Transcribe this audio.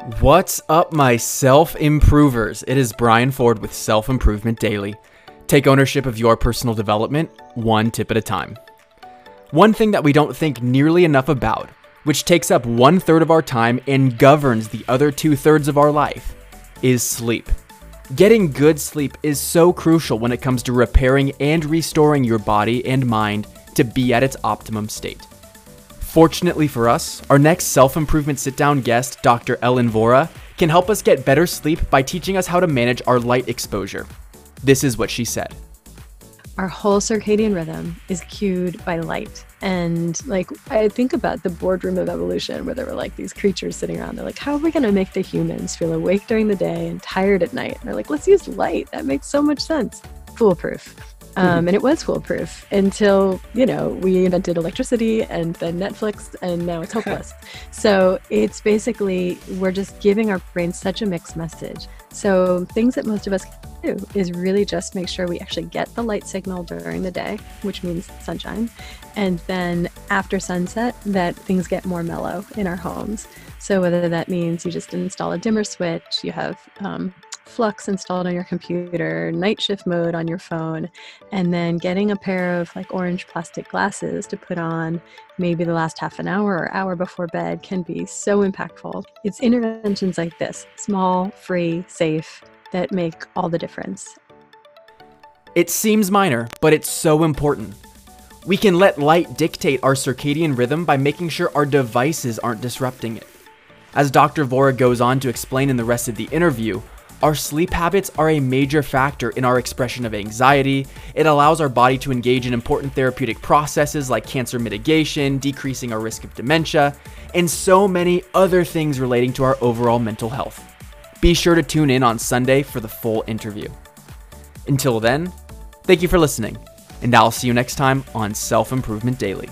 What's up, my self improvers? It is Brian Ford with Self Improvement Daily. Take ownership of your personal development, one tip at a time. One thing that we don't think nearly enough about, which takes up one third of our time and governs the other two thirds of our life, is sleep. Getting good sleep is so crucial when it comes to repairing and restoring your body and mind to be at its optimum state. Fortunately for us, our next self improvement sit down guest, Dr. Ellen Vora, can help us get better sleep by teaching us how to manage our light exposure. This is what she said. Our whole circadian rhythm is cued by light. And like, I think about the boardroom of evolution where there were like these creatures sitting around. They're like, how are we going to make the humans feel awake during the day and tired at night? And they're like, let's use light. That makes so much sense. Foolproof. Um, and it was foolproof until you know we invented electricity and then Netflix, and now it's hopeless. so it's basically we're just giving our brains such a mixed message. So things that most of us do is really just make sure we actually get the light signal during the day, which means sunshine, and then after sunset, that things get more mellow in our homes. So whether that means you just install a dimmer switch, you have um, Flux installed on your computer, night shift mode on your phone, and then getting a pair of like orange plastic glasses to put on maybe the last half an hour or hour before bed can be so impactful. It's interventions like this, small, free, safe, that make all the difference. It seems minor, but it's so important. We can let light dictate our circadian rhythm by making sure our devices aren't disrupting it. As Dr. Vora goes on to explain in the rest of the interview, our sleep habits are a major factor in our expression of anxiety. It allows our body to engage in important therapeutic processes like cancer mitigation, decreasing our risk of dementia, and so many other things relating to our overall mental health. Be sure to tune in on Sunday for the full interview. Until then, thank you for listening, and I'll see you next time on Self Improvement Daily.